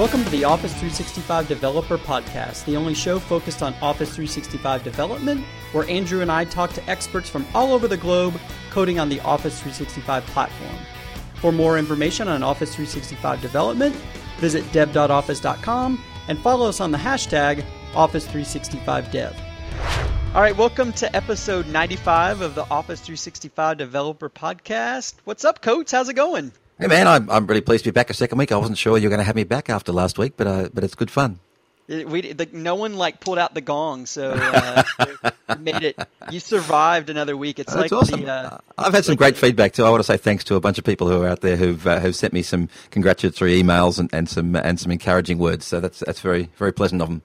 Welcome to the Office 365 Developer Podcast, the only show focused on Office 365 development, where Andrew and I talk to experts from all over the globe coding on the Office 365 platform. For more information on Office 365 development, visit dev.office.com and follow us on the hashtag Office365Dev. All right, welcome to episode 95 of the Office 365 Developer Podcast. What's up, Coates? How's it going? Hey man, I'm, I'm really pleased to be back a second week. I wasn't sure you were going to have me back after last week, but uh, but it's good fun. It, we the, no one like pulled out the gong, so uh, made it. You survived another week. It's That's like awesome. the, uh, I've had some like great the- feedback too. I want to say thanks to a bunch of people who are out there who've uh, who've sent me some congratulatory emails and, and some and some encouraging words. So that's that's very very pleasant of them.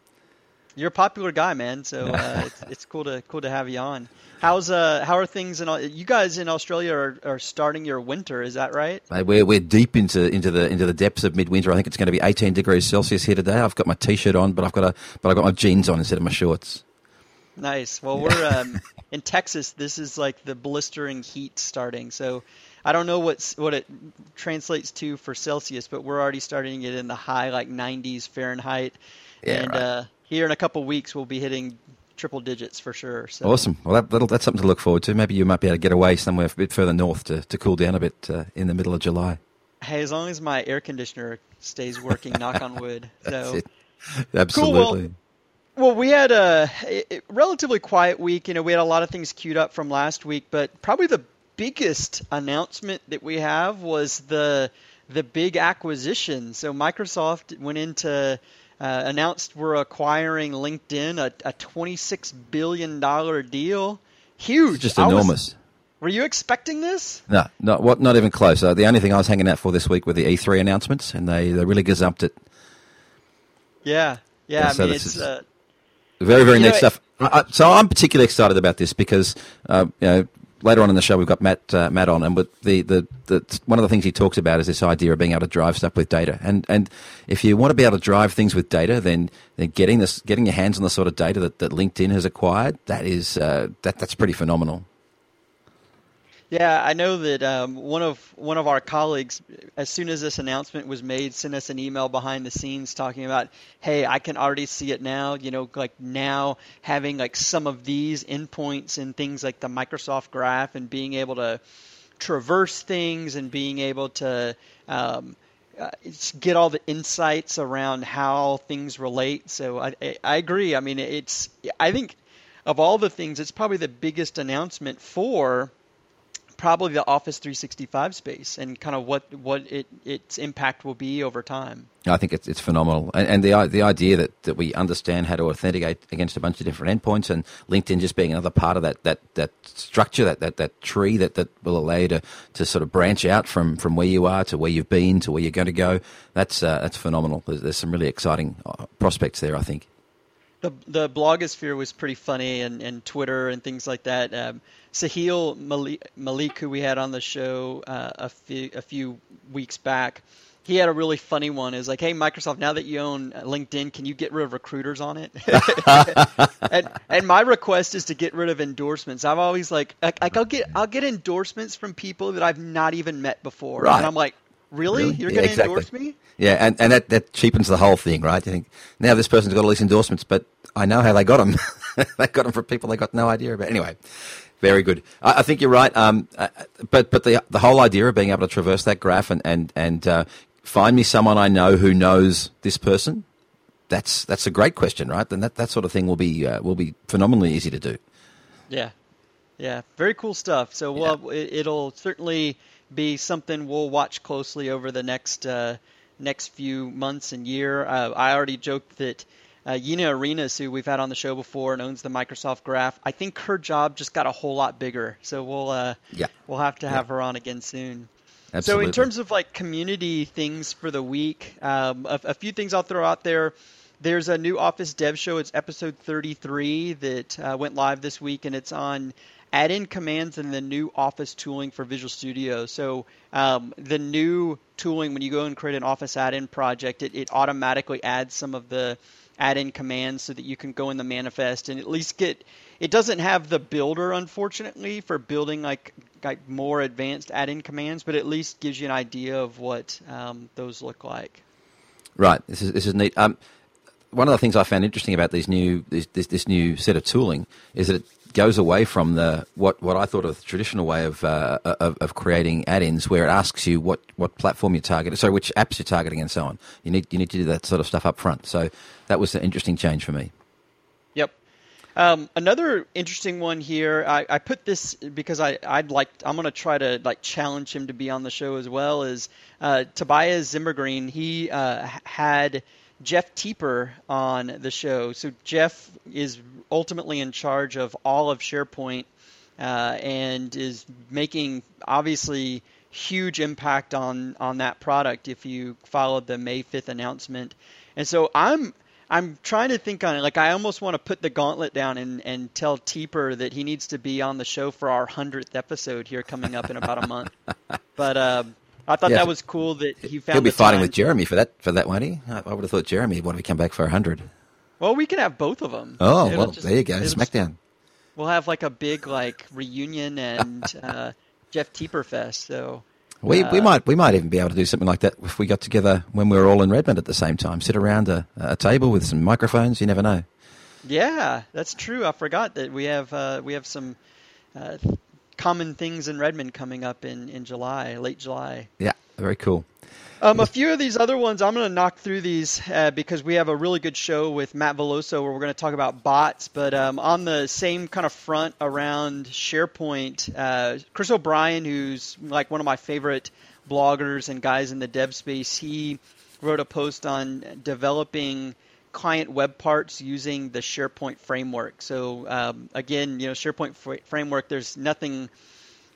You're a popular guy, man. So uh, it's, it's cool to cool to have you on. How's uh how are things in Au- you guys in Australia are, are starting your winter? Is that right? We're we're deep into into the into the depths of midwinter. I think it's going to be 18 degrees Celsius here today. I've got my t-shirt on, but I've got a but I've got my jeans on instead of my shorts. Nice. Well, we're um, in Texas. This is like the blistering heat starting. So I don't know what's what it translates to for Celsius, but we're already starting it in the high like 90s Fahrenheit. Yeah, and right. uh, here in a couple weeks, we'll be hitting triple digits for sure. So Awesome. Well, that, that's something to look forward to. Maybe you might be able to get away somewhere a bit further north to, to cool down a bit uh, in the middle of July. Hey, as long as my air conditioner stays working, knock on wood. That's So it. Absolutely. Well, we had a, a relatively quiet week. You know, we had a lot of things queued up from last week, but probably the biggest announcement that we have was the the big acquisition. So Microsoft went into uh, announced we're acquiring LinkedIn, a, a 26 billion dollar deal. Huge, Just I was- enormous. were you expecting this? No, not what, not even close. Uh, the only thing I was hanging out for this week were the E3 announcements, and they, they really gazumped it. Yeah, yeah. Yeah, I so mean, this it's is- uh, Very, very neat know, stuff. I, I, so I'm particularly excited about this because uh, you know later on in the show we've got Matt uh, Matt on, and with the, the the one of the things he talks about is this idea of being able to drive stuff with data. And and if you want to be able to drive things with data, then then getting this getting your hands on the sort of data that, that LinkedIn has acquired, that is uh, that that's pretty phenomenal. Yeah, I know that um, one of one of our colleagues, as soon as this announcement was made, sent us an email behind the scenes talking about, "Hey, I can already see it now. You know, like now having like some of these endpoints and things like the Microsoft Graph and being able to traverse things and being able to um, uh, get all the insights around how things relate." So I, I, I agree. I mean, it's I think of all the things, it's probably the biggest announcement for probably the Office 365 space and kind of what what it its impact will be over time. I think it's it's phenomenal, and, and the the idea that, that we understand how to authenticate against a bunch of different endpoints, and LinkedIn just being another part of that that, that structure, that, that, that tree that, that will allow you to, to sort of branch out from, from where you are to where you've been to where you're going to go. That's uh, that's phenomenal. There's, there's some really exciting uh, prospects there, I think. The the blogosphere was pretty funny and, and Twitter and things like that. Um, Sahil Malik, Malik, who we had on the show uh, a few a few weeks back, he had a really funny one. Is like, hey Microsoft, now that you own LinkedIn, can you get rid of recruiters on it? and and my request is to get rid of endorsements. I'm always like like like, I'll get I'll get endorsements from people that I've not even met before, Right. and I'm like, really? Really? You're Yeah, going to exactly. endorse me? Yeah, and, and that, that cheapens the whole thing, right? You think now this person's got all these endorsements, but I know how they got them. they got them from people they got no idea about. Anyway, very good. I, I think you're right. Um, uh, but but the the whole idea of being able to traverse that graph and and and uh, find me someone I know who knows this person. That's that's a great question, right? Then that, that sort of thing will be uh, will be phenomenally easy to do. Yeah, yeah, very cool stuff. So well, it, it'll certainly be something we'll watch closely over the next uh, next few months and year. Uh, I already joked that uh, Yina Arenas, who we've had on the show before and owns the Microsoft Graph, I think her job just got a whole lot bigger. So we'll uh, Yeah. we'll have to have her on again soon. Absolutely. So in terms of like community things for the week, um, a, a few things I'll throw out there. There's a new Office Dev Show. It's episode 33 that uh, went live this week, and it's on add-in commands in the new Office tooling for Visual Studio. So um, the new tooling, when you go and create an Office add-in project, it, it automatically adds some of the add-in commands so that you can go in the manifest and at least get. It doesn't have the builder, unfortunately, for building like like more advanced add-in commands, but at least gives you an idea of what um, those look like. Right. This is this is neat. Um, one of the things I found interesting about these new this, this, this new set of tooling is that it goes away from the what, what I thought of the traditional way of, uh, of, of creating add-ins, where it asks you what, what platform you're targeting, so which apps you're targeting, and so on. You need you need to do that sort of stuff up front. So that was an interesting change for me. Yep. Um, another interesting one here. I, I put this because I I'd like I'm gonna try to like challenge him to be on the show as well. Is uh, Tobias Zimmergren? He uh, had Jeff Teper on the show. So Jeff is ultimately in charge of all of SharePoint uh, and is making obviously huge impact on on that product. If you followed the May 5th announcement, and so I'm I'm trying to think on it. Like I almost want to put the gauntlet down and, and tell Teper that he needs to be on the show for our hundredth episode here coming up in about a month. But uh, I thought yeah, that was cool that he found. He'll be fighting with Jeremy for that for that, won't he? I, would have thought Jeremy would have come back for a hundred. Well, we can have both of them. Oh it'll well, just, there you go, SmackDown. We'll have like a big like reunion and uh, Jeff Teper fest. So we, uh, we might we might even be able to do something like that if we got together when we were all in Redmond at the same time. Sit around a, a table with some microphones. You never know. Yeah, that's true. I forgot that we have uh, we have some uh, common things in Redmond coming up in, in July, late July. Yeah, very cool. Um, a few of these other ones, I'm going to knock through these uh, because we have a really good show with Matt Velloso where we're going to talk about bots. But um, on the same kind of front around SharePoint, uh, Chris O'Brien, who's like one of my favorite bloggers and guys in the dev space, he wrote a post on developing client web parts using the SharePoint framework. So um, again, you know, SharePoint fr- framework. There's nothing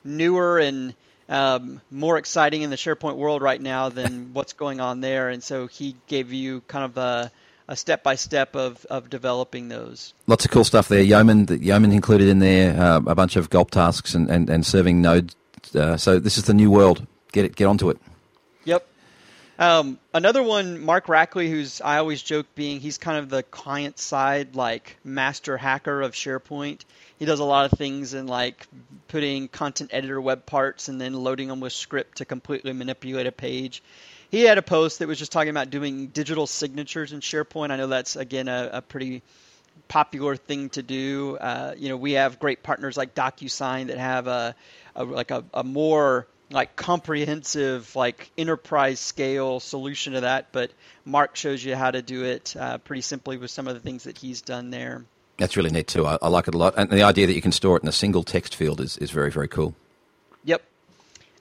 newer and um, more exciting in the SharePoint world right now than what's going on there. And so he gave you kind of a, a step by step of of developing those. Lots of cool stuff there. Yeoman, the Yeoman included in there, uh, a bunch of gulp tasks and, and, and serving nodes. Uh, so this is the new world. Get it, get onto it. Um, another one, Mark Rackley, who's I always joke being he's kind of the client side like master hacker of SharePoint he does a lot of things in like putting content editor web parts and then loading them with script to completely manipulate a page. He had a post that was just talking about doing digital signatures in SharePoint. I know that's again a, a pretty popular thing to do. Uh, you know, we have great partners like DocuSign that have a, a like a, a more like comprehensive like enterprise scale solution to that but mark shows you how to do it uh, pretty simply with some of the things that he's done there that's really neat too. I, I, like it a lot, and the idea that you can store it in a single text field is, is very very cool. Yep.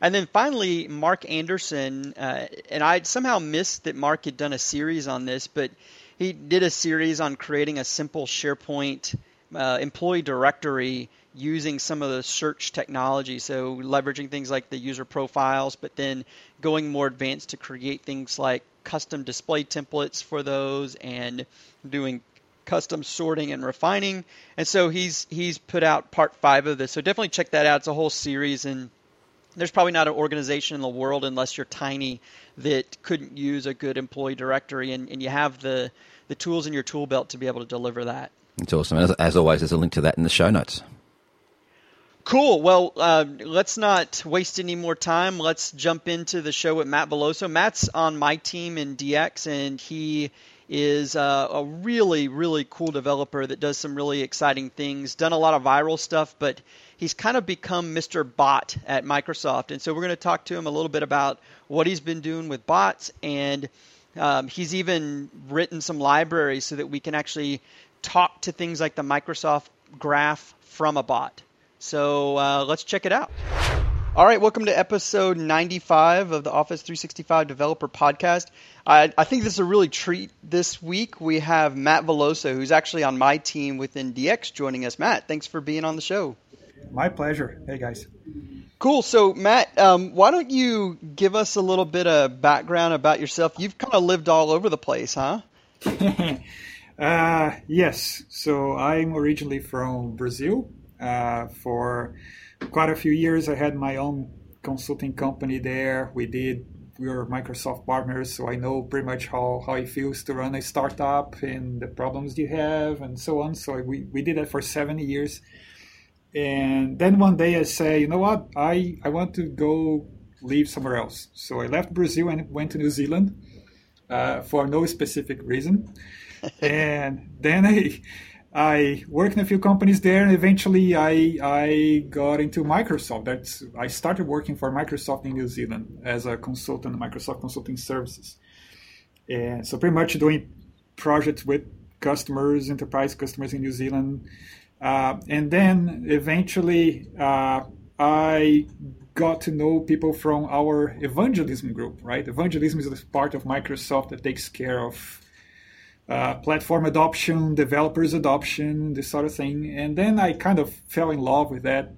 And then finally, Mark Anderson, uh, and I somehow missed that Mark had done a series on this, but he did a series on creating a simple SharePoint uh, employee directory using some of the search technology. So leveraging things like the user profiles, but then going more advanced to create things like custom display templates for those and doing custom sorting and refining. And so he's he's put out part five of this. So definitely check that out. It's a whole series, and there's probably not an organization in the world unless you're tiny that couldn't use a good employee directory, and, and you have the the tools in your tool belt to be able to deliver that. It's awesome. As, as always, there's a link to that in the show notes. Cool. Well, uh, let's not waste any more time. Let's jump into the show with Matt Velloso. Matt's on my team in DX, and he is uh, a really, really cool developer that does some really exciting things. Done a lot of viral stuff, but he's kind of become Mr. Bot at Microsoft. And so we're going to talk to him a little bit about what he's been doing with bots. And um, he's even written some libraries so that we can actually talk to things like the Microsoft Graph from a bot. So uh, let's check it out. All right, welcome to episode 95 of the Office 365 Developer Podcast. I, I, think this is a really treat this week. We have Matt Velloso, who's actually on my team within DX, joining us. Matt, thanks for being on the show. My pleasure. Hey, guys. Cool. So, Matt, um, why don't you give us a little bit of background about yourself? You've kind of lived all over the place, huh? uh, yes. So, I'm originally from Brazil. Uh, for quite a few years. I had my own consulting company there. We did we were Microsoft partners, so I know pretty much how, how it feels to run a startup and the problems you have and so on. So we, we did that for seven years. And then one day I say, you know what, I, I want to go live somewhere else. So I left Brazil and went to New Zealand. uh, for no specific reason. And then I I worked in a few companies there, and eventually I I got into Microsoft. That's I started working for Microsoft in New Zealand as a consultant, Microsoft Consulting Services, and so pretty much doing projects with customers, enterprise customers in New Zealand, uh, and then eventually uh, I got to know people from our evangelism group. Right, evangelism is the part of Microsoft that takes care of uh, platform adoption, developers adoption, this sort of thing. And then I kind of fell in love with that.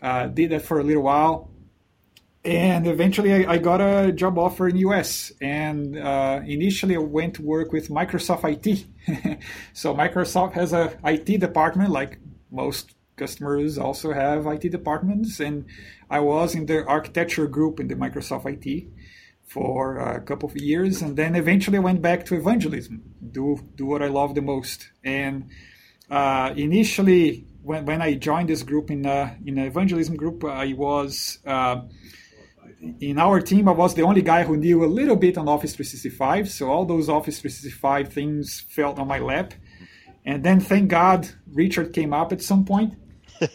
Uh, did that for a little while, and eventually I, I got a job offer in US. And uh, initially I went to work with Microsoft IT. so Microsoft has a IT department, like most customers also have IT departments, and I was in the architecture group in the Microsoft IT for a couple of years, and then eventually I went back to evangelism, do do what I love the most. And uh, initially, when, when I joined this group in uh, in an evangelism group, I was uh, in our team. I was the only guy who knew a little bit on Office 365, so all those Office 365 things fell on my lap. And then, thank God, Richard came up at some point,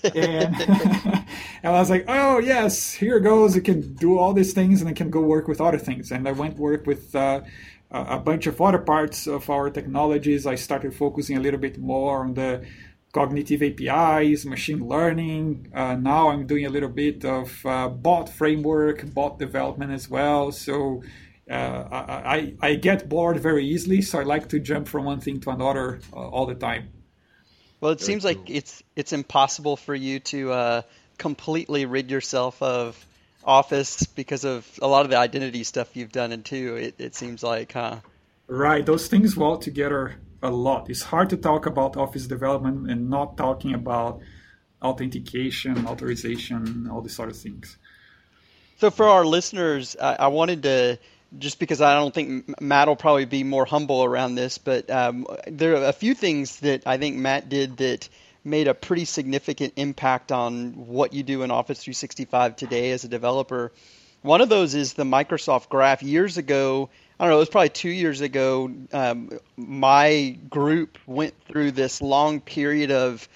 and, and I was like, oh yes, here goes. It can do all these things, and it can go work with other things. And I went work with uh, a bunch of other parts of our technologies. I started focusing a little bit more on the cognitive APIs, machine learning. Uh, now I'm doing a little bit of uh, bot framework, bot development as well. So uh, I, I, get bored very easily, so I like to jump from one thing to another uh, all the time. Well, it Very seems cool. like it's it's impossible for you to uh, completely rid yourself of Office because of a lot of the identity stuff you've done, and too. It, it seems like, huh? Right. Those things work together a lot. It's hard to talk about Office development and not talking about authentication, authorization, all these sort of things. So, for our listeners, I, I wanted to just because I don't think Matt will probably be more humble around this, but um, there are a few things that I think Matt did that made a pretty significant impact on what you do in Office 365 today as a developer. One of those is the Microsoft Graph. Years ago, I don't know, it was probably two years ago, um, my group went through this long period of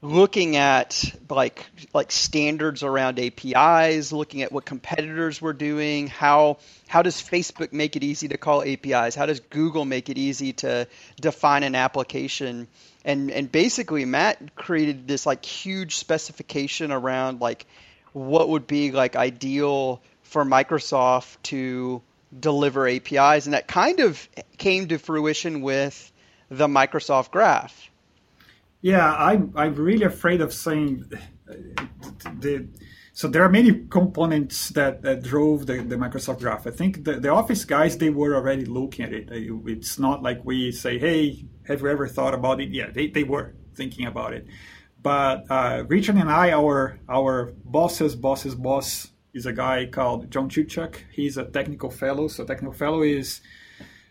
looking at like like standards around APIs, looking at what competitors were doing, how how does Facebook make it easy to call APIs? How does Google make it easy to define an application? And and basically Matt created this like huge specification around like what would be like ideal for Microsoft to deliver APIs and that kind of came to fruition with the Microsoft Graph yeah, I'm I'm really afraid of saying uh, the. So there are many components that, that drove the, the Microsoft Graph. I think the, the Office guys they were already looking at it. It's not like we say, "Hey, have you ever thought about it?" Yeah, they, they were thinking about it. But uh, Richard and I, our our boss's boss's boss is a guy called John Shewchuk. He's a technical fellow. So technical fellow is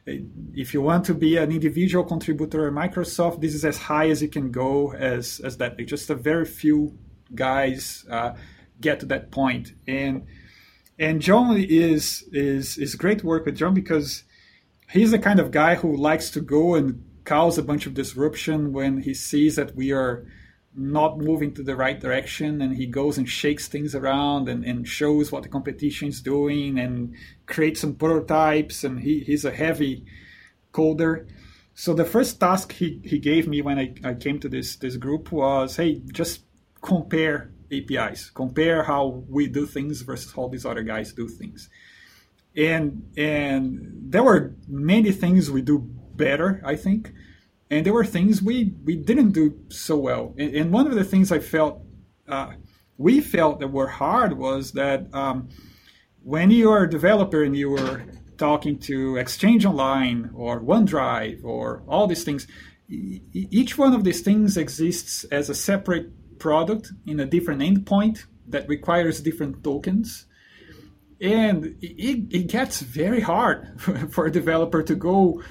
if you want to be an individual contributor at Microsoft, this is as high as you can go as, as that. Just a very few guys uh, get to that point. And and John is is is great work with John because he's the kind of guy who likes to go and cause a bunch of disruption when he sees that we are not moving to the right direction and he goes and shakes things around and, and shows what the competition is doing and creates some prototypes and he, he's a heavy coder so the first task he, he gave me when I, I came to this this group was hey just compare apis compare how we do things versus how these other guys do things. And and there were many things we do better i think. And there were things we we didn't do so well. And, and one of the things I felt uh, we felt that were hard was that um, when you are a developer and you were talking to Exchange Online or OneDrive or all these things, each one of these things exists as a separate product in a different endpoint that requires different tokens. And it, it gets very hard for a developer to go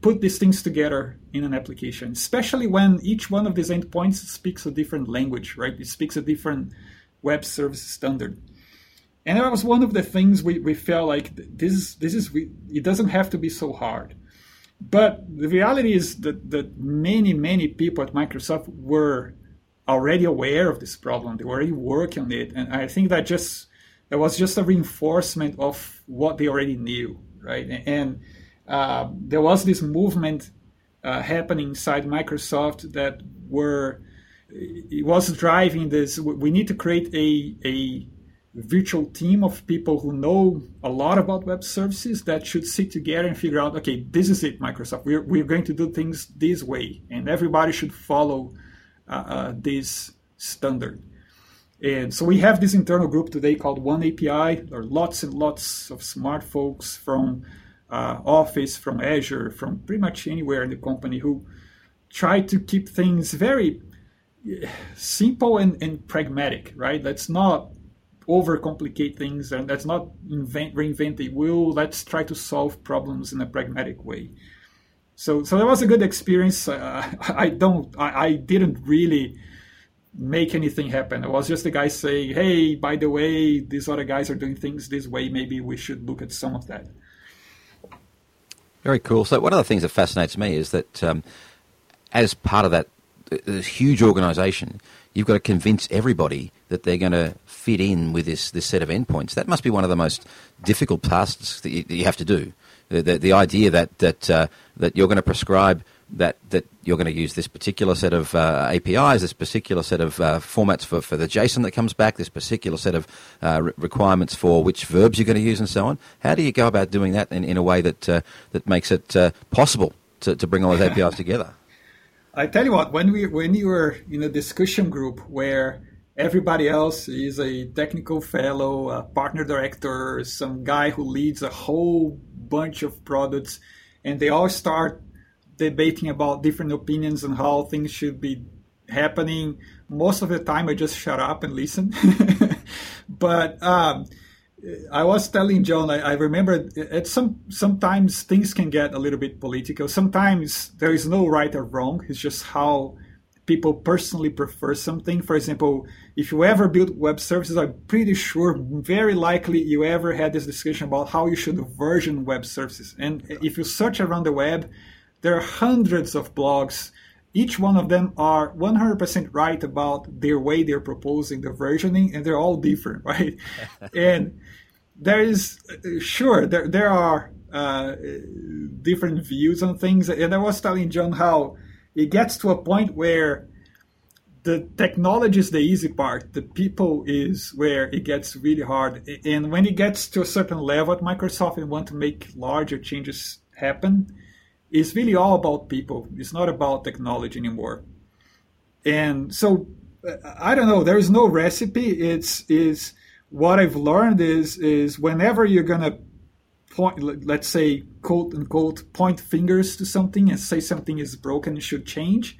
put these things together in an application, especially when each one of these endpoints speaks a different language, right? It speaks a different web service standard. And that was one of the things we, we felt like this this is we, it doesn't have to be so hard. But the reality is that, that many, many people at Microsoft were already aware of this problem. They were already working on it. And I think that just it was just a reinforcement of what they already knew, right? And uh, there was this movement uh, happening inside Microsoft that were it was driving this. We need to create a a virtual team of people who know a lot about web services that should sit together and figure out okay this is it microsoft we're, we're going to do things this way and everybody should follow this standard. And so we have this internal group today called one api there are lots and lots of smart folks from uh, office from azure from pretty much anywhere in the company who try to keep things very eh, simple and, and pragmatic right? Let's not overcomplicate things and let's not invent reinvent the wheel. Let's try to solve problems in a pragmatic way so so that was a good experience. Uh, i don't I, I, didn't really make anything happen. It was just the guy saying hey by the way these other guys are doing things this way. Maybe we should look at some of that. Very cool. So one of the things that fascinates me is that um, as part of that this huge organization you've got to convince everybody that they're going to fit in with this, this set of endpoints. That must be one of the most difficult tasks that you, that you have to do. The, the, idea that, that, uh, that you're going to prescribe that, that you're going to use this particular set of uh, APIs, this particular set of uh, formats for, for the JSON that comes back, this particular set of uh, re- requirements for which verbs you're going to use, and so on. How do you go about doing that in, in a way that, uh, that makes it uh, possible to, to bring all those APIs together? I tell you what, when we when you were in a discussion group where everybody else is a technical fellow, a partner director, some guy who leads a whole bunch of products, and they all start debating about different opinions on how things should be happening. Most of the time, I just shut up and listen. but um, I was telling John, I, I remember at some sometimes things can get a little bit political. Sometimes there is no right or wrong. It's just how people personally prefer something. For example, if you ever build web services, I'm pretty sure, very likely, you ever had this discussion about how you should version web services. And if you search around the web, there are hundreds of blogs. Each one of them are 100% right about their way they're proposing the versioning, and they're all different, right? and there is sure there there are uh, different views on things, and I was telling John how it gets to a point where the technology is the easy part. The people is where it gets really hard. And when it gets to a certain level at Microsoft and want to make larger changes happen, it's really all about people. It's not about technology anymore. And so I don't know. There is no recipe. It's is what I've learned is is whenever you're gonna point, let's say quote unquote, point fingers to something and say something is broken and should change,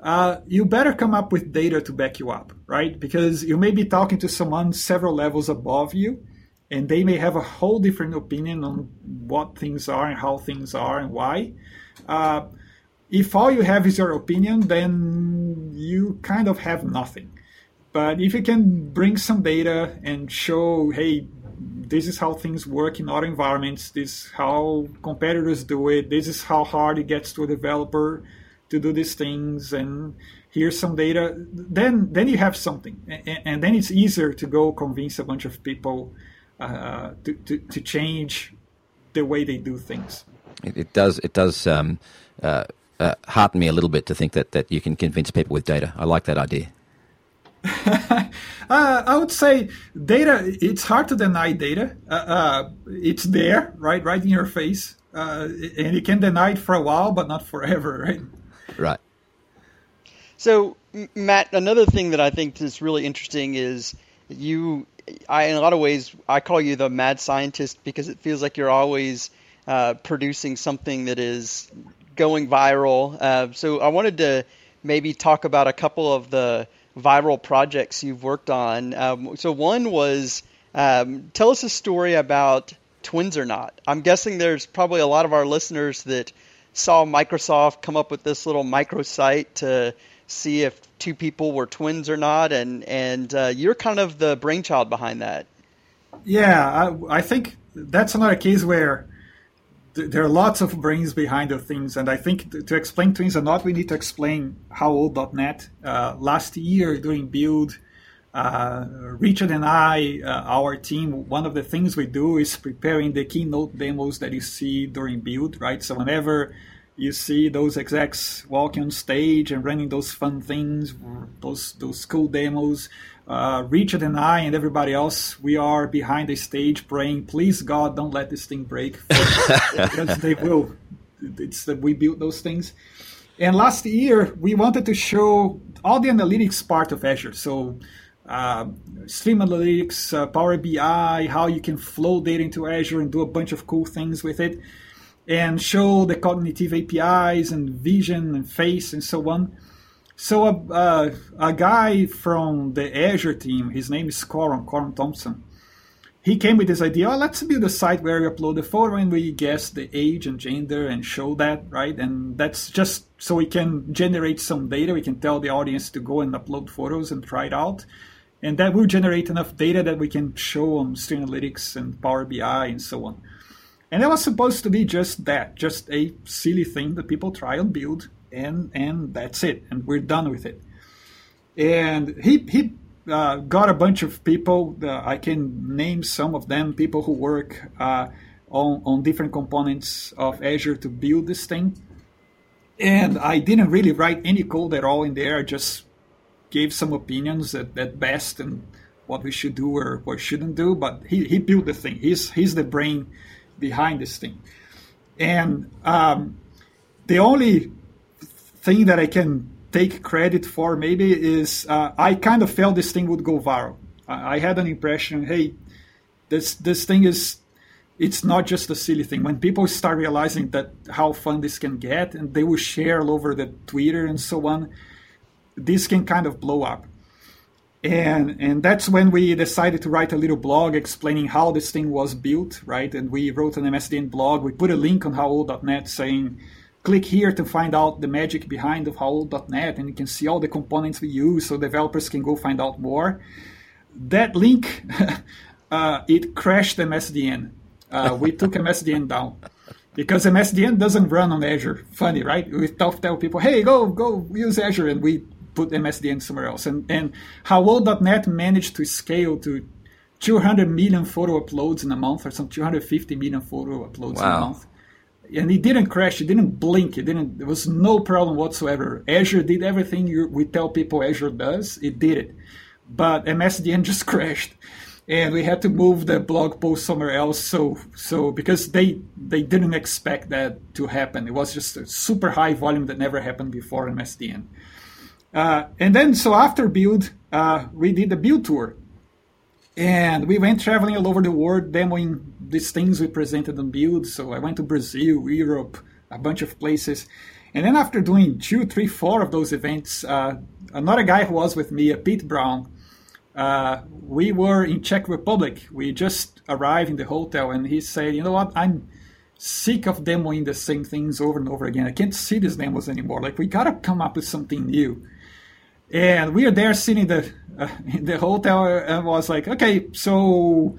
uh, you better come up with data to back you up, right? Because you may be talking to someone several levels above you, and they may have a whole different opinion on what things are and how things are and why. Uh, if all you have is your opinion, then you kind of have nothing. But if you can bring some data and show, hey, this is how things work in other environments, this is how competitors do it, this is how hard it gets to a developer to do these things, and here's some data, then then you have something. And, and then it's easier to go convince a bunch of people uh, to, to, to, change the way they do things. It, it does. It does. Um, uh, uh, hearten me a little bit to think that, that you can convince people with data. I like that idea. uh, I would say data. It's hard to deny data. Uh, uh, it's there, right, right in your face, uh, and you can deny it for a while, but not forever, right? Right. So, Matt, another thing that I think is really interesting is you. I, in a lot of ways, I call you the mad scientist because it feels like you're always uh, producing something that is going viral. Uh, so, I wanted to maybe talk about a couple of the viral projects you've worked on. Um, so one was um, tell us a story about Twins or Not. I'm guessing there's probably a lot of our listeners that saw Microsoft come up with this little microsite to see if two people were twins or not, and and uh, you're kind of the brainchild behind that. Yeah, I, I think that's another case where there are lots of brains behind the things, and I think to, explain Twins or not, we need to explain how old .NET. Uh, last year during build, uh, Richard and I, uh, our team, one of the things we do is preparing the keynote demos that you see during build, right? So whenever you see those execs walking on stage and running those fun things, those those cool demos, uh, Richard and I and everybody else, we are behind the stage praying, please God, don't let this thing break, because they will. It's that we built those things. And last year, we wanted to show all the analytics part of Azure. So uh, Stream Analytics, uh, Power BI, how you can flow data into Azure and do a bunch of cool things with it, and show the cognitive APIs and vision and face and so on. So a, uh, a guy from the Azure team, his name is Corom, Corom Thompson, he came with this idea, oh, let's build a site where we upload the photo and we guess the age and gender and show that, right? And that's just so we can generate some data. We can tell the audience to go and upload photos and try it out and that will generate enough data that we can show on Stream Analytics and Power BI and so on. And that was supposed to be just that, just a silly thing that people try and build, and and that's it, and we're done with it. And he he uh, got a bunch of people. Uh, I can name some of them, people who work uh, on on different components of Azure to build this thing. And I didn't really write any code at all in there. I just gave some opinions at, at best and what we should do or what shouldn't do. But he, he built the thing. He's he's the brain behind this thing. And um, the only thing that I can take credit for maybe is uh, I kind of felt this thing would go viral. I, I had an impression, hey, this this thing is it's not just a silly thing. When people start realizing that how fun this can get, and they will share all over the Twitter and so on, this can kind of blow up. And and that's when we decided to write a little blog explaining how this thing was built, right? And we wrote an MSDN blog. We put a link on howold.net saying, click here to find out the magic behind of howold.net, and you can see all the components we use, so developers can go find out more. That link, uh, it crashed MSDN. Uh, we took MSDN down because MSDN doesn't run on Azure. Funny, right? We tell people, hey, go go use Azure, and we put MSDN somewhere else. And, and HowOld.net managed to scale to 200 million photo uploads in a month or some 250 million photo uploads wow. in a month. And it didn't crash. It didn't blink. It didn't. There was no problem whatsoever. Azure did everything you, we tell people Azure does. It did it, but MSDN just crashed, and we had to move the blog post somewhere else. So so because they they didn't expect that to happen. It was just a super high volume that never happened before in MSDN. Uh, and then, so after build, uh, we did the build tour. And we went traveling all over the world, demoing these things we presented on build. So I went to Brazil, Europe, a bunch of places. And then after doing two, three, four of those events, uh, another guy who was with me, uh, Pete Brown, uh, we were in Czech Republic. We just arrived in the hotel, and he said, "You know what? I'm sick of demoing the same things over and over again. I can't see these demos anymore. Like we gotta come up with something new." And we are there sitting the uh, in the hotel and was like, okay, so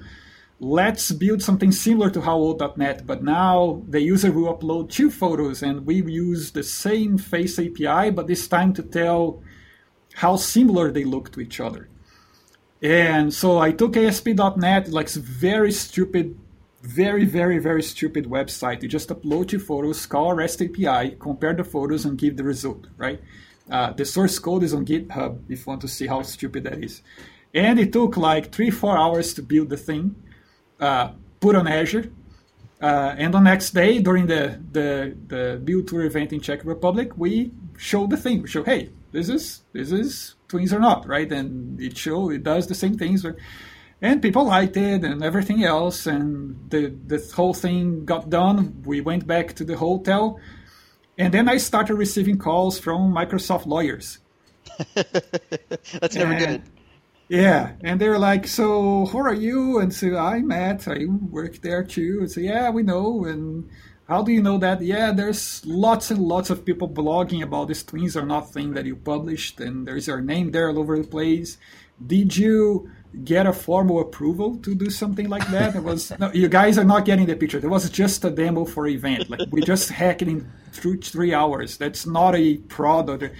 let's build something similar to HowOld.net, but now the user will upload two photos and we use the same face API, but this time to tell how similar they look to each other. And so I took ASP.NET, like very stupid, very, very, very stupid website. You just upload two photos, call REST API, compare the photos, and give the result, right? Uh, the source code is on GitHub if you want to see how stupid that is. And it took like three, four hours to build the thing, uh, put on Azure. Uh, and the next day, during the, the, the build tour event in Czech Republic, we showed the thing. We show, hey, this is this is twins or not, right? And it show it does the same things. And people liked it and everything else. And the the whole thing got done. We went back to the hotel and then I started receiving calls from Microsoft lawyers. That's never and, good. Yeah, and they're like, "So, who are you?" And so I'm Matt. I work there too. And so, yeah, we know. And how do you know that? Yeah, there's lots and lots of people blogging about this twins or not thing that you published, and there's your name there all over the place. Did you get a formal approval to do something like that. It was no, you guys are not getting the picture. It was just a demo for event. Like we just hacked in through three hours. That's not a product.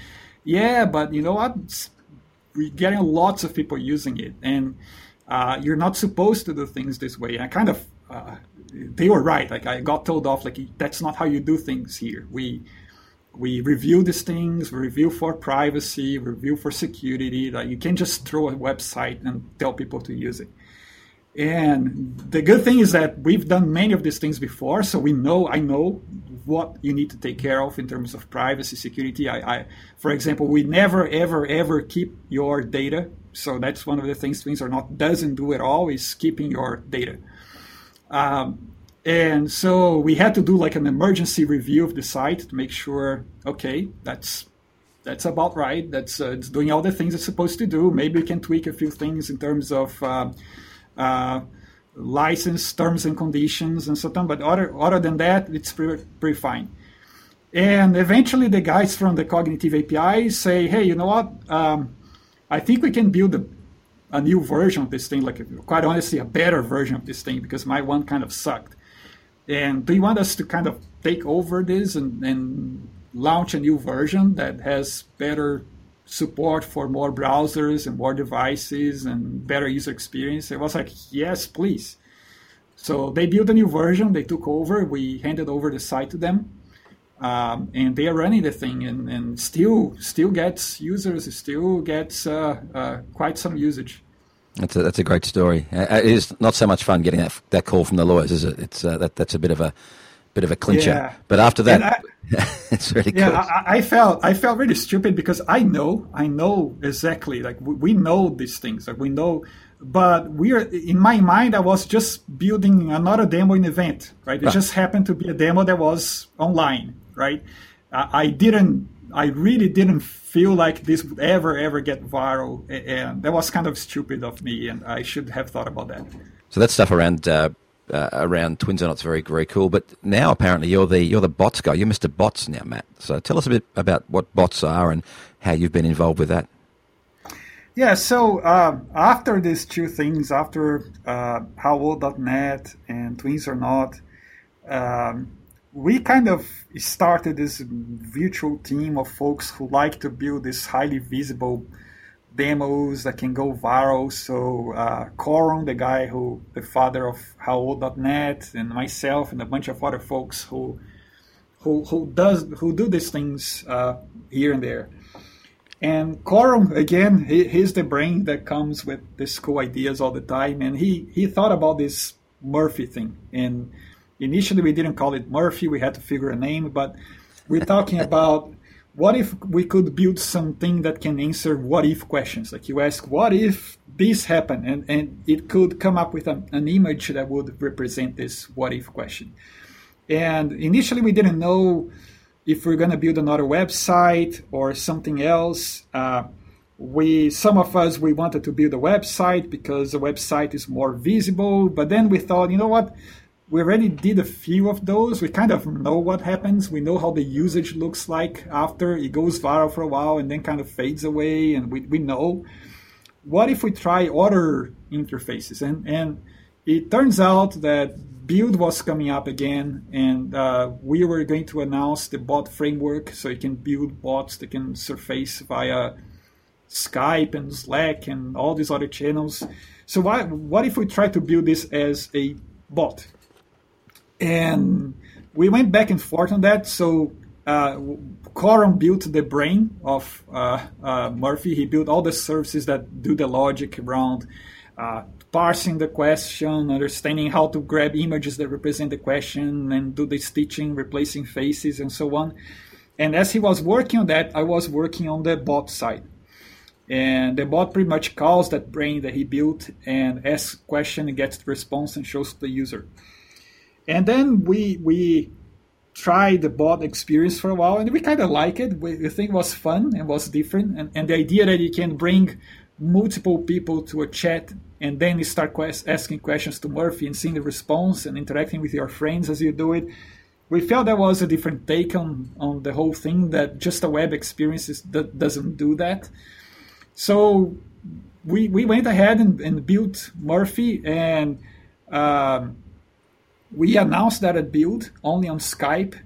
Yeah, but you know what? We're getting lots of people using it, and uh, you're not supposed to do things this way. I kind of uh, they were right. Like I got told off. Like that's not how you do things here. We we review these things, we review for privacy, review for security. Like you can't just throw a website and tell people to use it. And the good thing is that we've done many of these things before, so we know I know what you need to take care of in terms of privacy, security. I, I for example, we never ever ever keep your data. So that's one of the things Twins or not doesn't do at all is keeping your data. Um, and so we had to do like an emergency review of the site to make sure, okay, that's that's about right. That's uh, it's doing all the things it's supposed to do. Maybe we can tweak a few things in terms of uh, uh, license terms and conditions and so on. But other other than that, it's pretty, pretty fine. And eventually, the guys from the Cognitive API say, "Hey, you know what? Um, I think we can build a, a new version of this thing. Like, quite honestly, a better version of this thing because my one kind of sucked." And do you want us to kind of take over this and, and launch a new version that has better support for more browsers and more devices and better user experience? It was like, yes, please. So they built a new version. They took over. We handed over the site to them, um, and they are running the thing, and, and still still gets users, still gets uh, uh, quite some usage. That's a, that's a great story. Uh, it is not so much fun getting that that call from the lawyers, is it? It's uh, that that's a bit of a bit of a clincher. Yeah. But after that, I, it's really yeah. I, I, felt I felt really stupid because I know I know exactly like we, we know these things like we know, but we're in my mind I was just building another demo in event, right? It just happened to be a demo that was online, right? I, I didn't I really didn't feel like this would ever, ever get viral. And that was kind of stupid of me, and I should have thought about that. So that stuff around uh, uh, around Twins or Not very, very cool. But now apparently you're the you're the bots guy. You're Mr. Bots now, Matt. So tell us a bit about what bots are and how you've been involved with that. Yeah, so uh, after these two things, after uh, HowOld.net and Twins or Not, um, we kind of started this virtual team of folks who like to build these highly visible demos that can go viral. So uh, Corom, the guy who, the father of HowOld.net, and myself and a bunch of other folks who who who does who do these things uh, here and there. And Corom, again, he, he's the brain that comes with these cool ideas all the time, and he he thought about this Murphy thing and Initially, we didn't call it Murphy. We had to figure a name, but we're talking about what if we could build something that can answer what if questions? Like you ask, what if this happened? And, and it could come up with an, an image that would represent this what if question. And initially, we didn't know if we're going to build another website or something else. Uh, we some of us we wanted to build a website because the website is more visible but then we thought you know what we already did a few of those. We kind of know what happens. We know how the usage looks like after it goes viral for a while and then kind of fades away, and we, we know. What if we try other interfaces? And, and it turns out that Build was coming up again, and uh, we were going to announce the bot framework so you can build bots that can surface via Skype and Slack and all these other channels. So, what, what if we try to build this as a bot? And we went back and forth on that. So uh, Corom built the brain of uh, uh, Murphy. He built all the services that do the logic around uh, parsing the question, understanding how to grab images that represent the question, and do the stitching, replacing faces, and so on. And as he was working on that, I was working on the bot side. And the bot pretty much calls that brain that he built and asks question and gets the response and shows to the user. And then we we tried the bot experience for a while, and we kind of like it. We, we think it was fun and was different, and, and the idea that you can bring multiple people to a chat and then you start quest- asking questions to Murphy and seeing the response and interacting with your friends as you do it. We felt that was a different take on, on the whole thing, that just a web experience is, that doesn't do that. So we, we went ahead and, and built Murphy, and um, we announced that at Build only on Skype.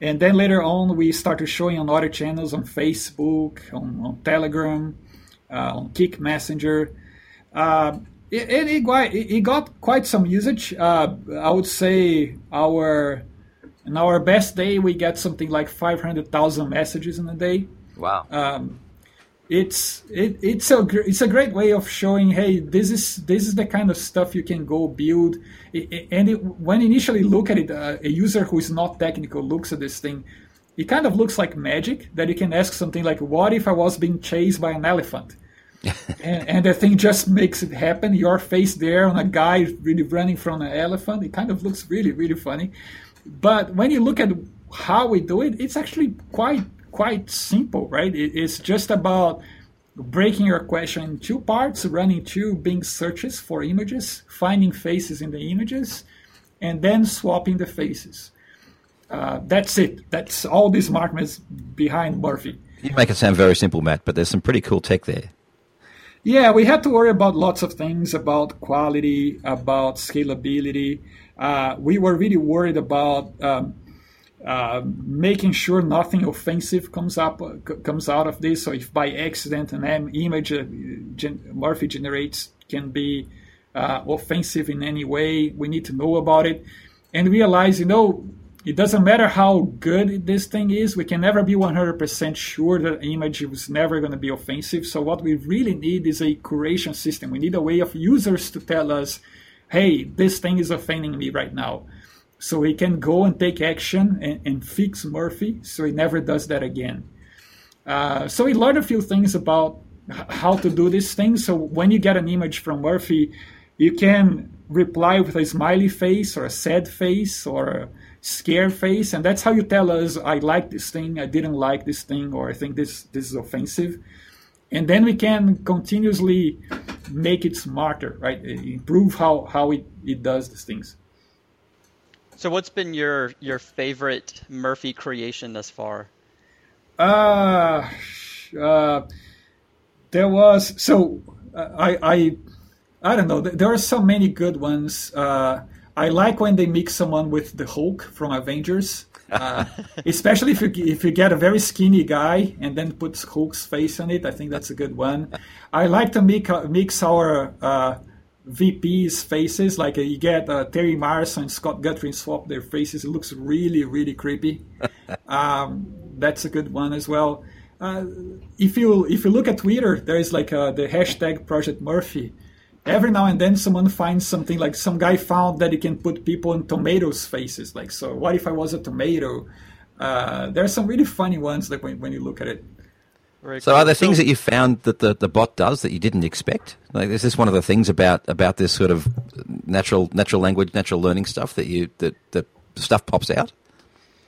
And then later on, we started showing on other channels on Facebook, on, on Telegram, uh, on Kik Messenger. Uh, it, it, got, it, got quite some usage. Uh, I would say our in our best day, we get something like 500,000 messages in a day. Wow. Um, it's it, it's a it's a great way of showing hey this is this is the kind of stuff you can go build. And it, when initially look at it uh, a user who is not technical looks at this thing it kind of looks like magic that you can ask something like what if i was being chased by an elephant? And, and the thing just makes it happen. Your face there on a guy really running from an elephant it kind of looks really really funny. But when you look at how we do it it's actually quite quite simple, right? It's just about breaking your question in two parts, running two Bing searches for images, finding faces in the images, and then swapping the faces. Uh, that's it. That's all the smartness behind Murphy. You make it sound very simple, Matt, but there's some pretty cool tech there. Yeah, we had to worry about lots of things about quality, about scalability. Uh, we were really worried about um, uh, making sure nothing offensive comes up uh, comes out of this. So if by accident an image uh, gen- Murphy generates can be uh, offensive in any way, we need to know about it and realize, you know, it doesn't matter how good this thing is, we can never be 100% sure that image is never going to be offensive. So what we really need is a curation system. We need a way of users to tell us, hey, this thing is offending me right now so he can go and take action and, and fix Murphy so he never does that again. Uh, so he learned a few things about how to do these things. So when you get an image from Murphy, you can reply with a smiley face or a sad face or a scared face, and that's how you tell us, "I like this thing," "I didn't like this thing," or "I think this this is offensive." And then we can continuously make it smarter, right? Improve how how it, it does these things. So, what's been your your favorite Murphy creation thus far? Uh, uh there was so uh, I I I don't know. There are so many good ones. Uh, I like when they mix someone with the Hulk from Avengers. Uh, especially if you if you get a very skinny guy and then puts Hulk's face on it, I think that's a good one. I like to mix mix our uh, VPs' faces. Like uh, you get uh, Terry Myerson and Scott Guthrie swap their faces. It looks really, really creepy. um, that's a good one as well. Uh, if you if you look at Twitter, there is like uh, the hashtag Project Murphy. Every now and then, someone finds something like some guy found that he can put people in tomatoes' faces. Like, so what if I was a tomato? Uh, there are some really funny ones like when, when you look at it. Very so, cool. are there things that you found that the, the bot does that you didn't expect? Like, is this one of the things about about this sort of natural natural language, natural learning stuff that you that that stuff pops out?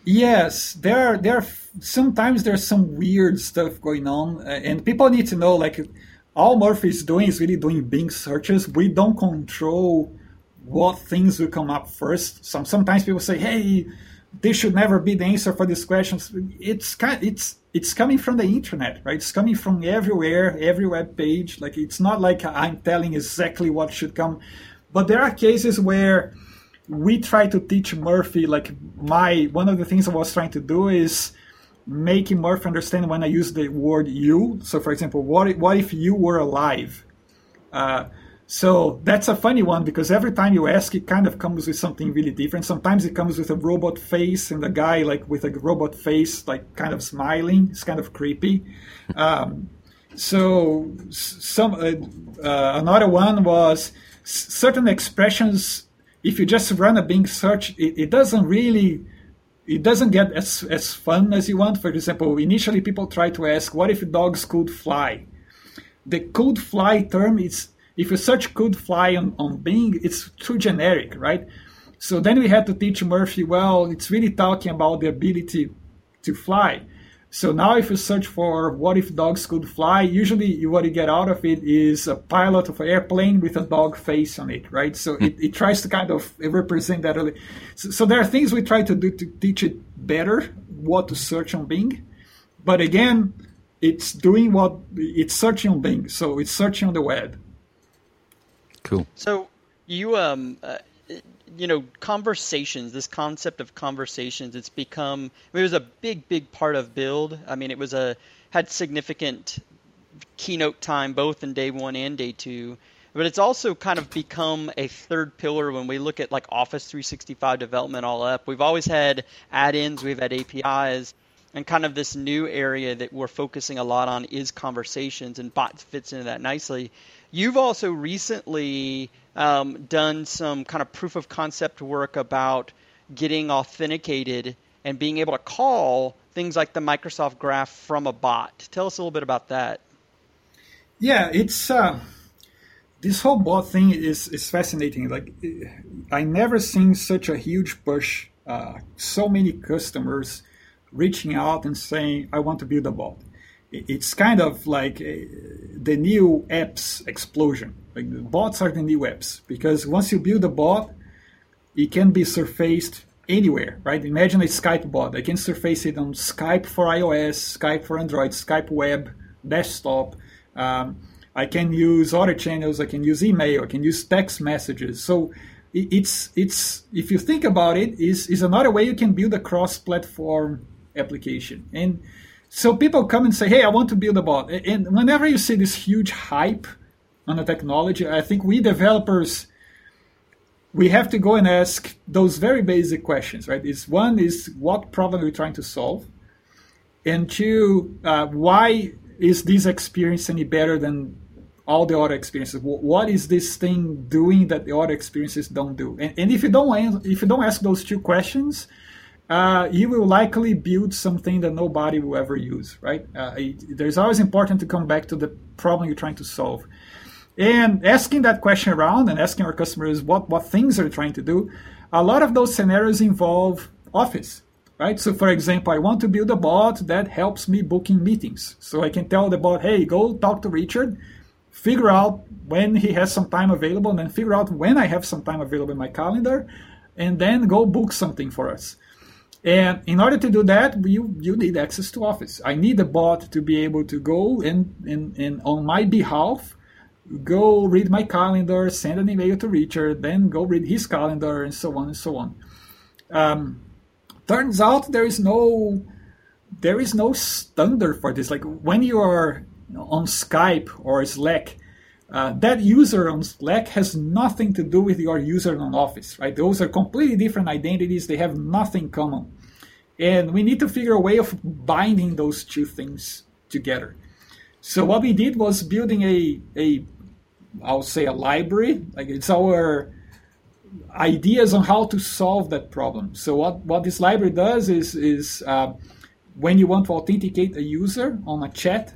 Yes, there are, there are, sometimes there's some weird stuff going on, uh, and people need to know like all Murphy is doing is really doing Bing searches. We don't control what things will come up first. Some sometimes people say, "Hey, this should never be the answer for these questions." It's it's it's coming from the internet, right? It's coming from everywhere, every web page. Like it's not like I'm telling exactly what should come, but there are cases where we try to teach Murphy. Like my one of the things I was trying to do is making Murphy understand when I use the word "you." So, for example, what if, what if you were alive? Uh, so that's a funny one because every time you ask, it kind of comes with something really different. Sometimes it comes with a robot face and a guy like with a robot face, like kind of smiling. It's kind of creepy. Um, so some uh, uh, another one was certain expressions. If you just run a Bing search, it, it doesn't really it doesn't get as, as fun as you want. For example, initially people try to ask, what if dogs could fly? The could fly term is if you search could fly on, on Bing, it's too generic, right? So then we had to teach Murphy, well, it's really talking about the ability to fly. So now if you search for what if dogs could fly, usually what you get out of it is a pilot of an airplane with a dog face on it, right? So hmm. it, it tries to kind of represent that. So, so there are things we try to do to teach it better what to search on Bing. But again, it's doing what it's searching on Bing, so it's searching on the web. Cool. So you um. Uh, you know conversations this concept of conversations it's become it was a big big part of build i mean it was a had significant keynote time both in day one and day two but it's also kind of become a third pillar when we look at like office 365 development all up we've always had add-ins we've had apis and kind of this new area that we're focusing a lot on is conversations and bots fits into that nicely You've also recently um, done some kind of proof of concept work about getting authenticated and being able to call things like the Microsoft Graph from a bot. Tell us a little bit about that. Yeah, it's uh, this whole bot thing is is fascinating. Like, I never seen such a huge push. Uh, so many customers reaching out and saying, "I want to build a bot." It's kind of like the new apps explosion. Like bots are the new apps because once you build a bot, it can be surfaced anywhere, right? Imagine a Skype bot. I can surface it on Skype for iOS, Skype for Android, Skype web, desktop. Um, I can use other channels. I can use email. I can use text messages. So it's it's if you think about it, is is another way you can build a cross-platform application and so people come and say, "Hey, I want to build a bot." And whenever you see this huge hype on a technology, I think we developers we have to go and ask those very basic questions, right? Is one is what problem are we trying to solve, and two, uh, why is this experience any better than all the other experiences? What is this thing doing that the other experiences don't do? And, and if you don't if you don't ask those two questions, uh, you will likely build something that nobody will ever use, right? Uh, it, there's always important to come back to the problem you're trying to solve. And asking that question around and asking our customers what, what things are trying to do, a lot of those scenarios involve Office, right? So, for example, I want to build a bot that helps me booking meetings. So I can tell the bot, hey, go talk to Richard, figure out when he has some time available, and then figure out when I have some time available in my calendar, and then go book something for us. And in order to do that, you, you need access to Office. I need a bot to be able to go and, and, and on my behalf, go read my calendar, send an email to Richard, then go read his calendar, and so on and so on. Um, turns out there is no there is no standard for this. Like when you are on Skype or Slack, uh, that user on Slack has nothing to do with your user on Office, right? Those are completely different identities. They have nothing common. And we need to figure a way of binding those two things together. So what we did was building a, a I'll say a library. Like it's our ideas on how to solve that problem. So what, what this library does is, is uh, when you want to authenticate a user on a chat,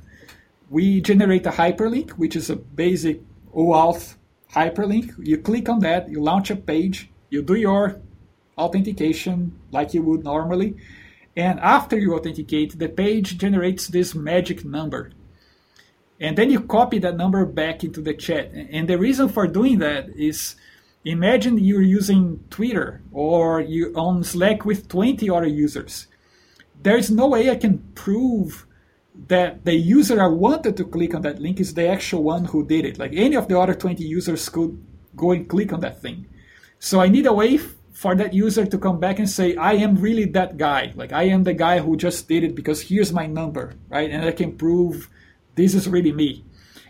we generate a hyperlink, which is a basic OAuth hyperlink. You click on that, you launch a page, you do your authentication like you would normally. And after you authenticate, the page generates this magic number. And then you copy that number back into the chat. And the reason for doing that is imagine you're using Twitter or you on Slack with 20 other users. There's no way I can prove that the user I wanted to click on that link is the actual one who did it. Like any of the other 20 users could go and click on that thing. So I need a way for that user to come back and say, I am really that guy. Like I am the guy who just did it because here's my number, right? And I can prove this is really me.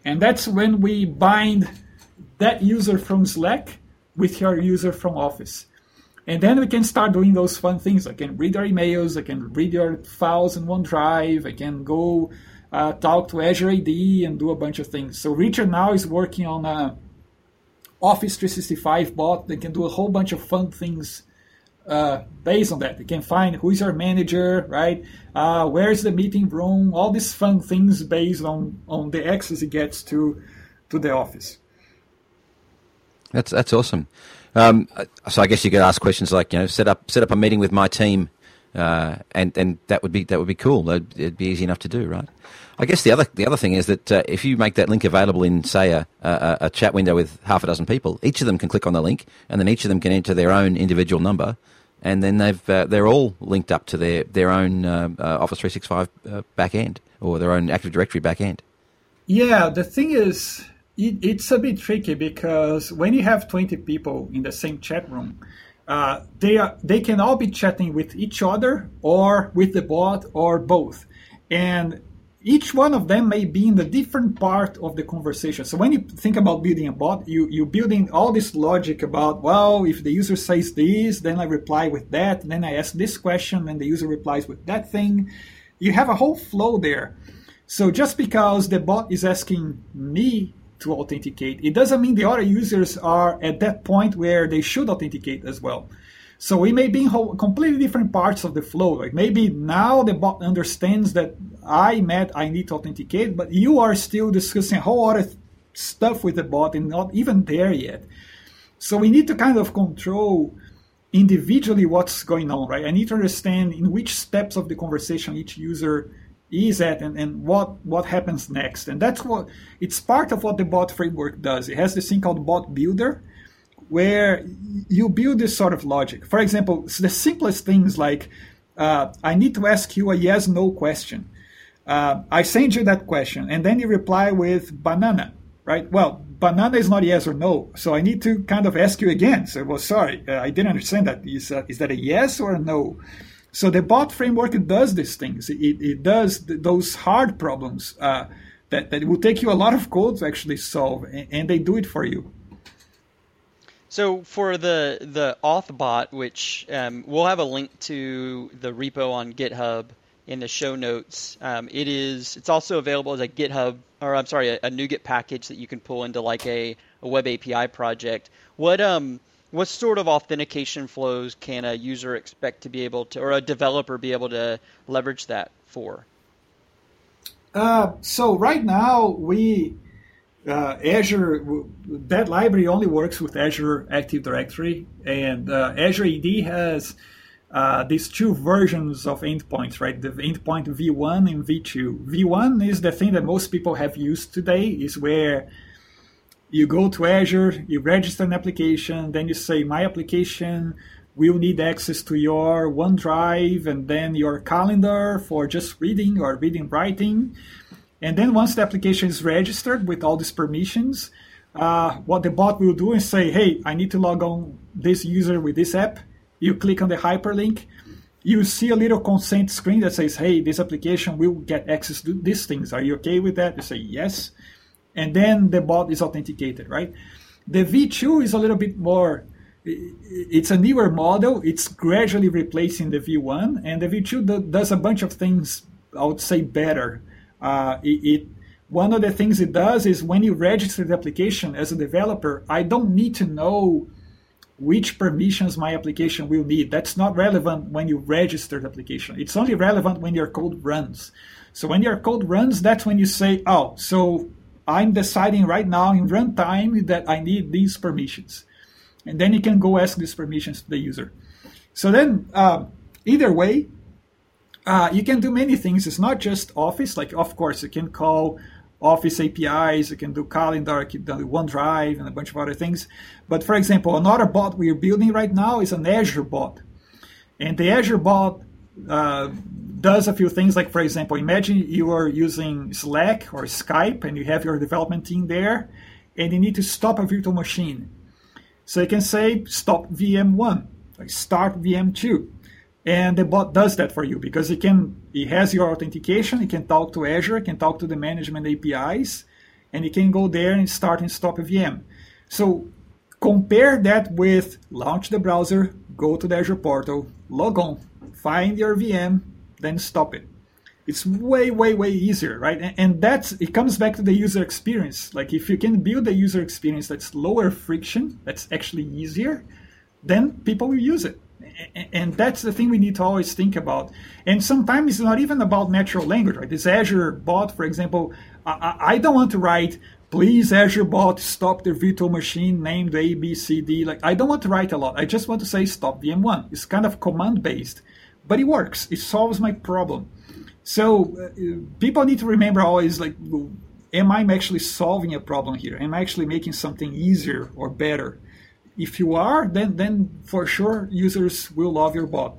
And that's when we bind that user from Slack with your user from Office. And then we can start doing those fun things. I can read your emails, I can read your files in OneDrive, I can go uh, talk to Azure AD and do a bunch of things. So Richard now is working on a Office 365 bot They can do a whole bunch of fun things uh, based on that. They can find who is your manager, right? Uh, where is the meeting room? All these fun things based on, on the access it gets to to the office. That's that's awesome. Um, so I guess you could ask questions like, you know, set up set up a meeting with my team, uh, and and that would be that would be cool. It'd, it'd be easy enough to do, right? I guess the other the other thing is that uh, if you make that link available in, say, a, a, a, chat window with half a dozen people, each of them can click on the link, and then each of them can enter their own individual number, and then they've uh, they're all linked up to their their own uh, uh, Office 365 uh, backend or their own Active Directory backend. Yeah, the thing is, it, it's a bit tricky because when you have 20 people in the same chat room, uh, they are they can all be chatting with each other or with the bot or both, and each one of them may be in the different part of the conversation. So when you think about building a bot, you, you're building all this logic about, well, if the user says this, then I reply with that, then I ask this question, and the user replies with that thing. You have a whole flow there. So just because the bot is asking me to authenticate, it doesn't mean the other users are at that point where they should authenticate as well. So we may be in completely different parts of the flow. Like maybe now the bot understands that I met, I need to authenticate, but you are still discussing a whole other stuff with the bot and not even there yet. So we need to kind of control individually what's going on, right? I need to understand in which steps of the conversation each user is at and, and what what happens next. And that's what it's part of what the bot framework does. It has this thing called bot builder where you build this sort of logic. For example, the simplest things like uh, I need to ask you a yes no question. Uh, I send you that question, and then you reply with banana, right? Well, banana is not yes or no, so I need to kind of ask you again. So, well, sorry, uh, I didn't understand that. Is, is that a yes or a no? So the bot framework does these things. It, it does th- those hard problems uh, that, that will take you a lot of code to actually solve, and, and they do it for you. So for the the auth bot, which um, we'll have a link to the repo on GitHub in the show notes. Um, it is it's also available as a GitHub or I'm sorry, a, a NuGet package that you can pull into like a, a web API project. What um what sort of authentication flows can a user expect to be able to or a developer be able to leverage that for? Uh, so right now we uh, Azure, that library only works with Azure Active Directory, and uh, Azure AD has uh, these two versions of endpoints, right? The endpoint V1 and V2. V1 is the thing that most people have used today, is where you go to Azure, you register an application, then you say, my application will need access to your OneDrive and then your calendar for just reading or reading writing. And then once the application is registered with all these permissions, uh, what the bot will do is say, hey, I need to log on this user with this app. You click on the hyperlink. You see a little consent screen that says, hey, this application will get access to these things. Are you okay with that? You say yes. And then the bot is authenticated, right? The V2 is a little bit more it's a newer model. It's gradually replacing the V1, and the V2 does a bunch of things I would say better. Uh, it, it, one of the things it does is when you register the application as a developer, I don't need to know which permissions my application will need. That's not relevant when you register the application. It's only relevant when your code runs. So when your code runs, that's when you say, oh, so I'm deciding right now in runtime that I need these permissions. And then you can go ask these permissions to the user. So then, uh, either way, uh, you can do many things. It's not just Office. Like, of course, you can call Office APIs, you can do Calendar, you can do OneDrive, and a bunch of other things. But for example, another bot we're building right now is an Azure bot. And the Azure bot uh, does a few things. Like, for example, imagine you are using Slack or Skype and you have your development team there, and you need to stop a virtual machine. So you can say stop VM1, like start VM2 and the bot does that for you because it can it has your authentication it can talk to azure it can talk to the management apis and it can go there and start and stop a vm so compare that with launch the browser go to the azure portal log on find your vm then stop it it's way way way easier right and that's it comes back to the user experience like if you can build a user experience that's lower friction that's actually easier then people will use it and that's the thing we need to always think about. And sometimes it's not even about natural language, right? This Azure bot, for example, I, I don't want to write, please Azure bot stop the virtual machine named ABCD. Like I don't want to write a lot. I just want to say stop VM1. It's kind of command based, but it works. It solves my problem. So uh, people need to remember always like, am I actually solving a problem here? Am I actually making something easier or better? if you are, then then for sure users will love your bot.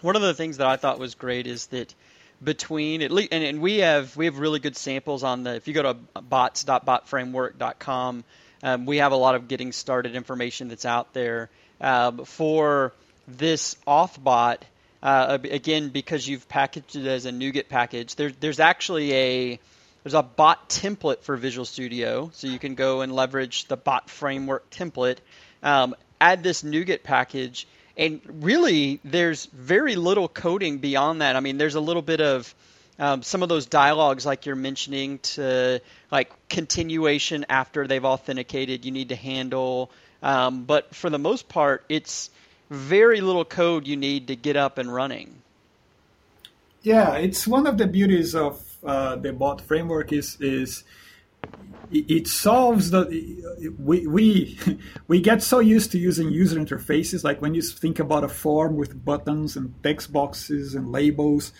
One of the things that I thought was great is that between at least and, and we have we have really good samples on the if you go to bots.botframework.com um, we have a lot of getting started information that's out there um, for this authbot uh, again because you've packaged it as a NuGet package there, there's actually a there's a bot template for Visual Studio so you can go and leverage the bot framework template um, add this NuGet package and really there's very little coding beyond that. I mean, there's a little bit of um, some of those dialogues like you're mentioning to like continuation after they've authenticated you need to handle um, but for the most part it's very little code you need to get up and running. Yeah it's one of the beauties of uh, the bot framework is is it solves the we we we get so used to using user interfaces like when you think about a form with buttons and text boxes and labels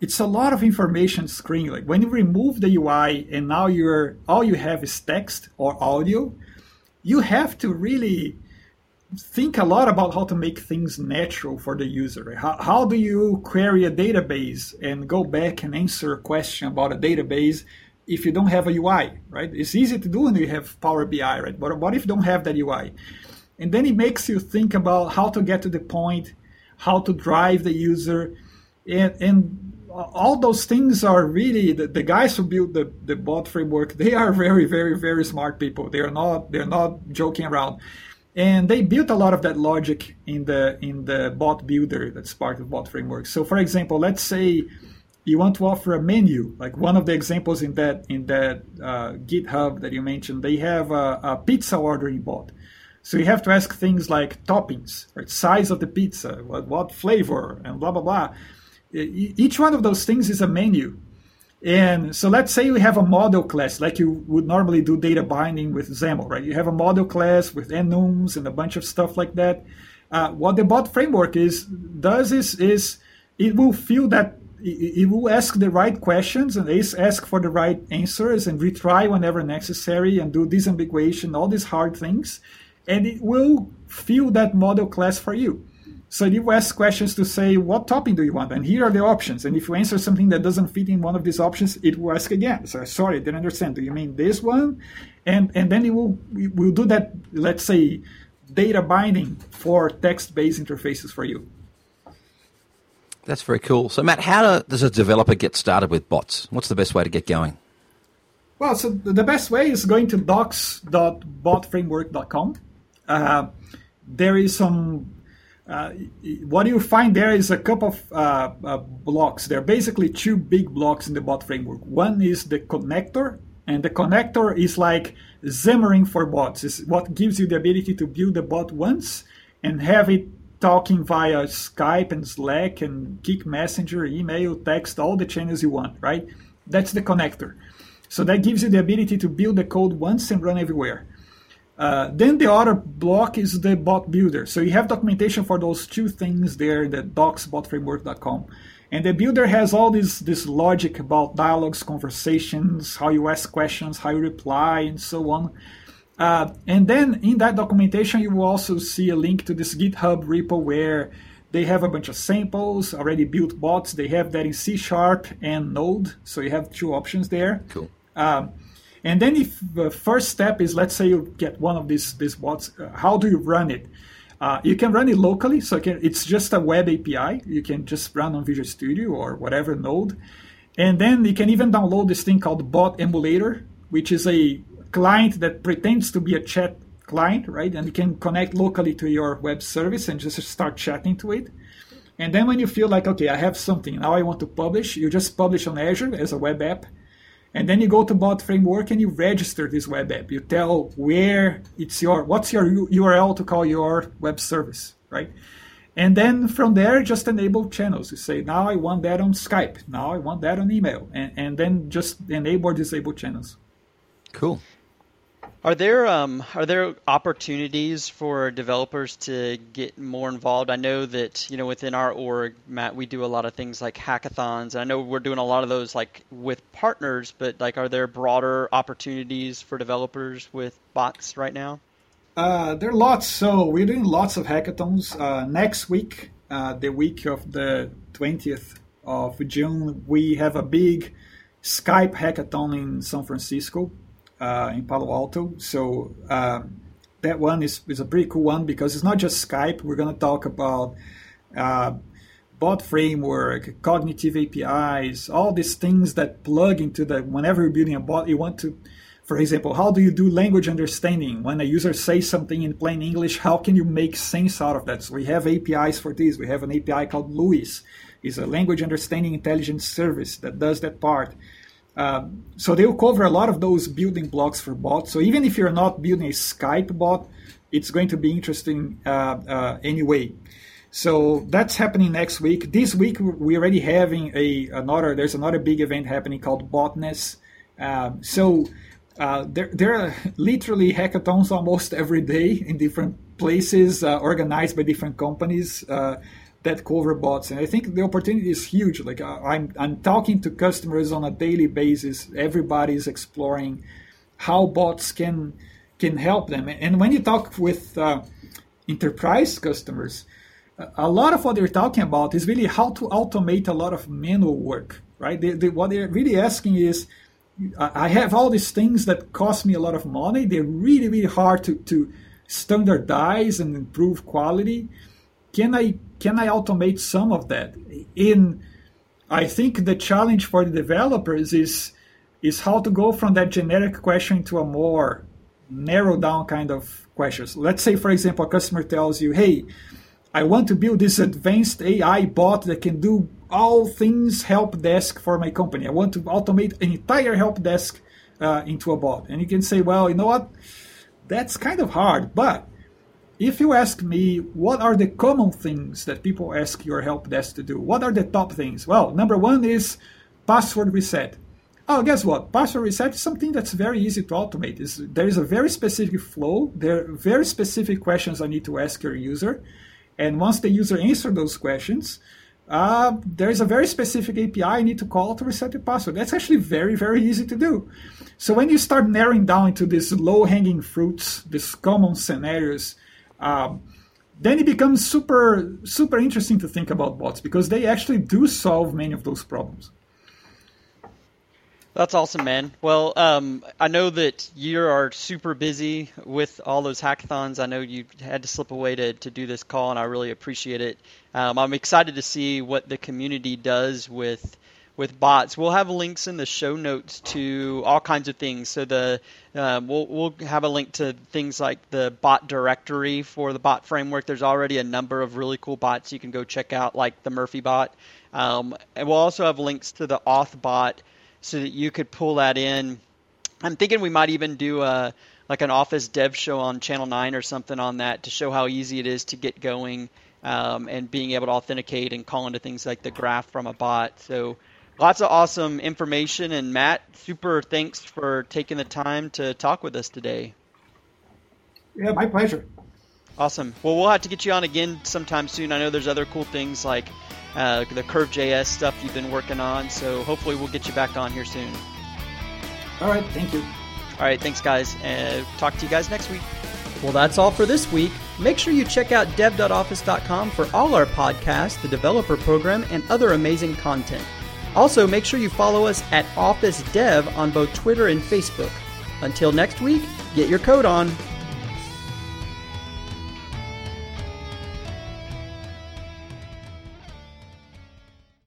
it's a lot of information screen. Like when you remove the ui and now you're all you have is text or audio you have to really think a lot about how to make things natural for the user how, how do you query a database and go back and answer a question about a database if you don't have a UI, right? It's easy to do when you have Power BI, right? But what if you don't have that UI? And then it makes you think about how to get to the point, how to drive the user, and, and all those things are really the, the guys who build the, the bot framework. They are very, very, very smart people. They are not they're not joking around, and they built a lot of that logic in the in the bot builder that's part of bot framework. So, for example, let's say you want to offer a menu like one of the examples in that in that uh, github that you mentioned they have a, a, pizza ordering bot. So you have to ask things like toppings right? Size of the pizza what, what flavor and blah blah blah. Each one of those things is a menu and so let's say we have a model class like you would normally do data binding with XAML, right? You have a model class with enums and a bunch of stuff like that. Uh, what the bot framework is does is is it will feel that it will ask the right questions and ask for the right answers and retry whenever necessary and do disambiguation, all these hard things, and it will fill that model class for you. So you ask questions to say, what topping do you want? And here are the options. And if you answer something that doesn't fit in one of these options, it will ask again. So sorry, I didn't understand. Do you mean this one? And and then it will it will do that, let's say, data binding for text-based interfaces for you. That's very cool. So, Matt, how does a developer get started with bots? What's the best way to get going? Well, so the best way is going to docs.botframework.com. Uh, there is some. Uh, what you find there is a couple of uh, uh, blocks. There are basically two big blocks in the bot framework. One is the connector, and the connector is like Xamarin for bots. It's what gives you the ability to build a bot once and have it talking via Skype and Slack and Kik Messenger, email, text, all the channels you want, right? That's the connector. So that gives you the ability to build the code once and run everywhere. Uh, then the other block is the bot builder. So you have documentation for those two things there the docsbotframework.com. And the builder has all this, this logic about dialogues, conversations, how you ask questions, how you reply, and so on. Uh, and then in that documentation, you will also see a link to this GitHub repo where they have a bunch of samples, already built bots. They have that in C Sharp and Node, so you have two options there. Cool. Um, and then if the first step is, let's say you get one of these, these bots, uh, how do you run it? Uh, you can run it locally, so can, it's just a web API. You can just run on Visual Studio or whatever node. And then you can even download this thing called Bot Emulator, which is a client that pretends to be a chat client, right? And you can connect locally to your web service and just start chatting to it. And then when you feel like, okay, I have something, now I want to publish, you just publish on Azure as a web app. And then you go to Bot Framework and you register this web app. You tell where it's your, what's your URL to call your web service, right? And then from there, just enable channels. You say, now I want that on Skype. Now I want that on email. And, and then just enable or disable channels. Cool. Are there um, are there opportunities for developers to get more involved? I know that you know within our org, Matt, we do a lot of things like hackathons. I know we're doing a lot of those like with partners, but like, are there broader opportunities for developers with bots right now? Uh, there are lots. So we're doing lots of hackathons. Uh, next week, uh, the week of the 20th of June, we have a big Skype hackathon in San Francisco, uh, in Palo Alto. So um, that one is, is a pretty cool one because it's not just Skype. We're going to talk about uh, bot framework, cognitive APIs, all these things that plug into the whenever you're building a bot, you want to for example, how do you do language understanding? When a user says something in plain English, how can you make sense out of that? So we have APIs for this. We have an API called LUIS. It's a language understanding intelligence service that does that part. Um, so they will cover a lot of those building blocks for bots. So even if you're not building a Skype bot, it's going to be interesting uh, uh, anyway. So that's happening next week. This week we're already having a another. There's another big event happening called Botness. Um, so uh, there, there are literally hackathons almost every day in different places, uh, organized by different companies uh, that cover bots. And I think the opportunity is huge. Like uh, I'm, I'm talking to customers on a daily basis. Everybody is exploring how bots can can help them. And when you talk with uh, enterprise customers, a lot of what they're talking about is really how to automate a lot of manual work. Right? They, they, what they're really asking is I have all these things that cost me a lot of money. They're really, really hard to, to standardize and improve quality. Can I can I automate some of that? In I think the challenge for the developers is is how to go from that generic question to a more narrow down kind of questions. Let's say, for example, a customer tells you, "Hey, I want to build this advanced AI bot that can do all things help desk for my company. I want to automate an entire help desk uh, into a bot. And you can say, well, you know what? That's kind of hard. But if you ask me, what are the common things that people ask your help desk to do? What are the top things? Well, number one is password reset. Oh, guess what? Password reset is something that's very easy to automate. It's, there is a very specific flow. There are very specific questions I need to ask your user. And once the user answers those questions, uh, there's a very specific API I need to call to reset the password. That's actually very, very easy to do. So when you start narrowing down into these low-hanging fruits, these common scenarios, um, then it becomes super, super interesting to think about bots because they actually do solve many of those problems. That's awesome, man. Well, um, I know that you are super busy with all those hackathons. I know you had to slip away to, to do this call, and I really appreciate it. Um, I'm excited to see what the community does with with bots. We'll have links in the show notes to all kinds of things. So the um, we'll we'll have a link to things like the bot directory for the bot framework. There's already a number of really cool bots you can go check out, like the Murphy bot. Um, and we'll also have links to the Auth bot so that you could pull that in. I'm thinking we might even do a like an office dev show on Channel 9 or something on that to show how easy it is to get going um, and being able to authenticate and call into things like the graph from a bot. So lots of awesome information. And Matt, super thanks for taking the time to talk with us today. Yeah, my pleasure. Awesome. Well, we'll have to get you on again sometime soon. I know there's other cool things like uh, the Kurve.js stuff you've been working on. So hopefully we'll get you back on here soon. All right. Thank you. All right. Thanks, guys. And talk to you guys next week. Well, that's all for this week. Make sure you check out dev.office.com for all our podcasts, the developer program, and other amazing content. Also, make sure you follow us at Office Dev on both Twitter and Facebook. Until next week, get your code on.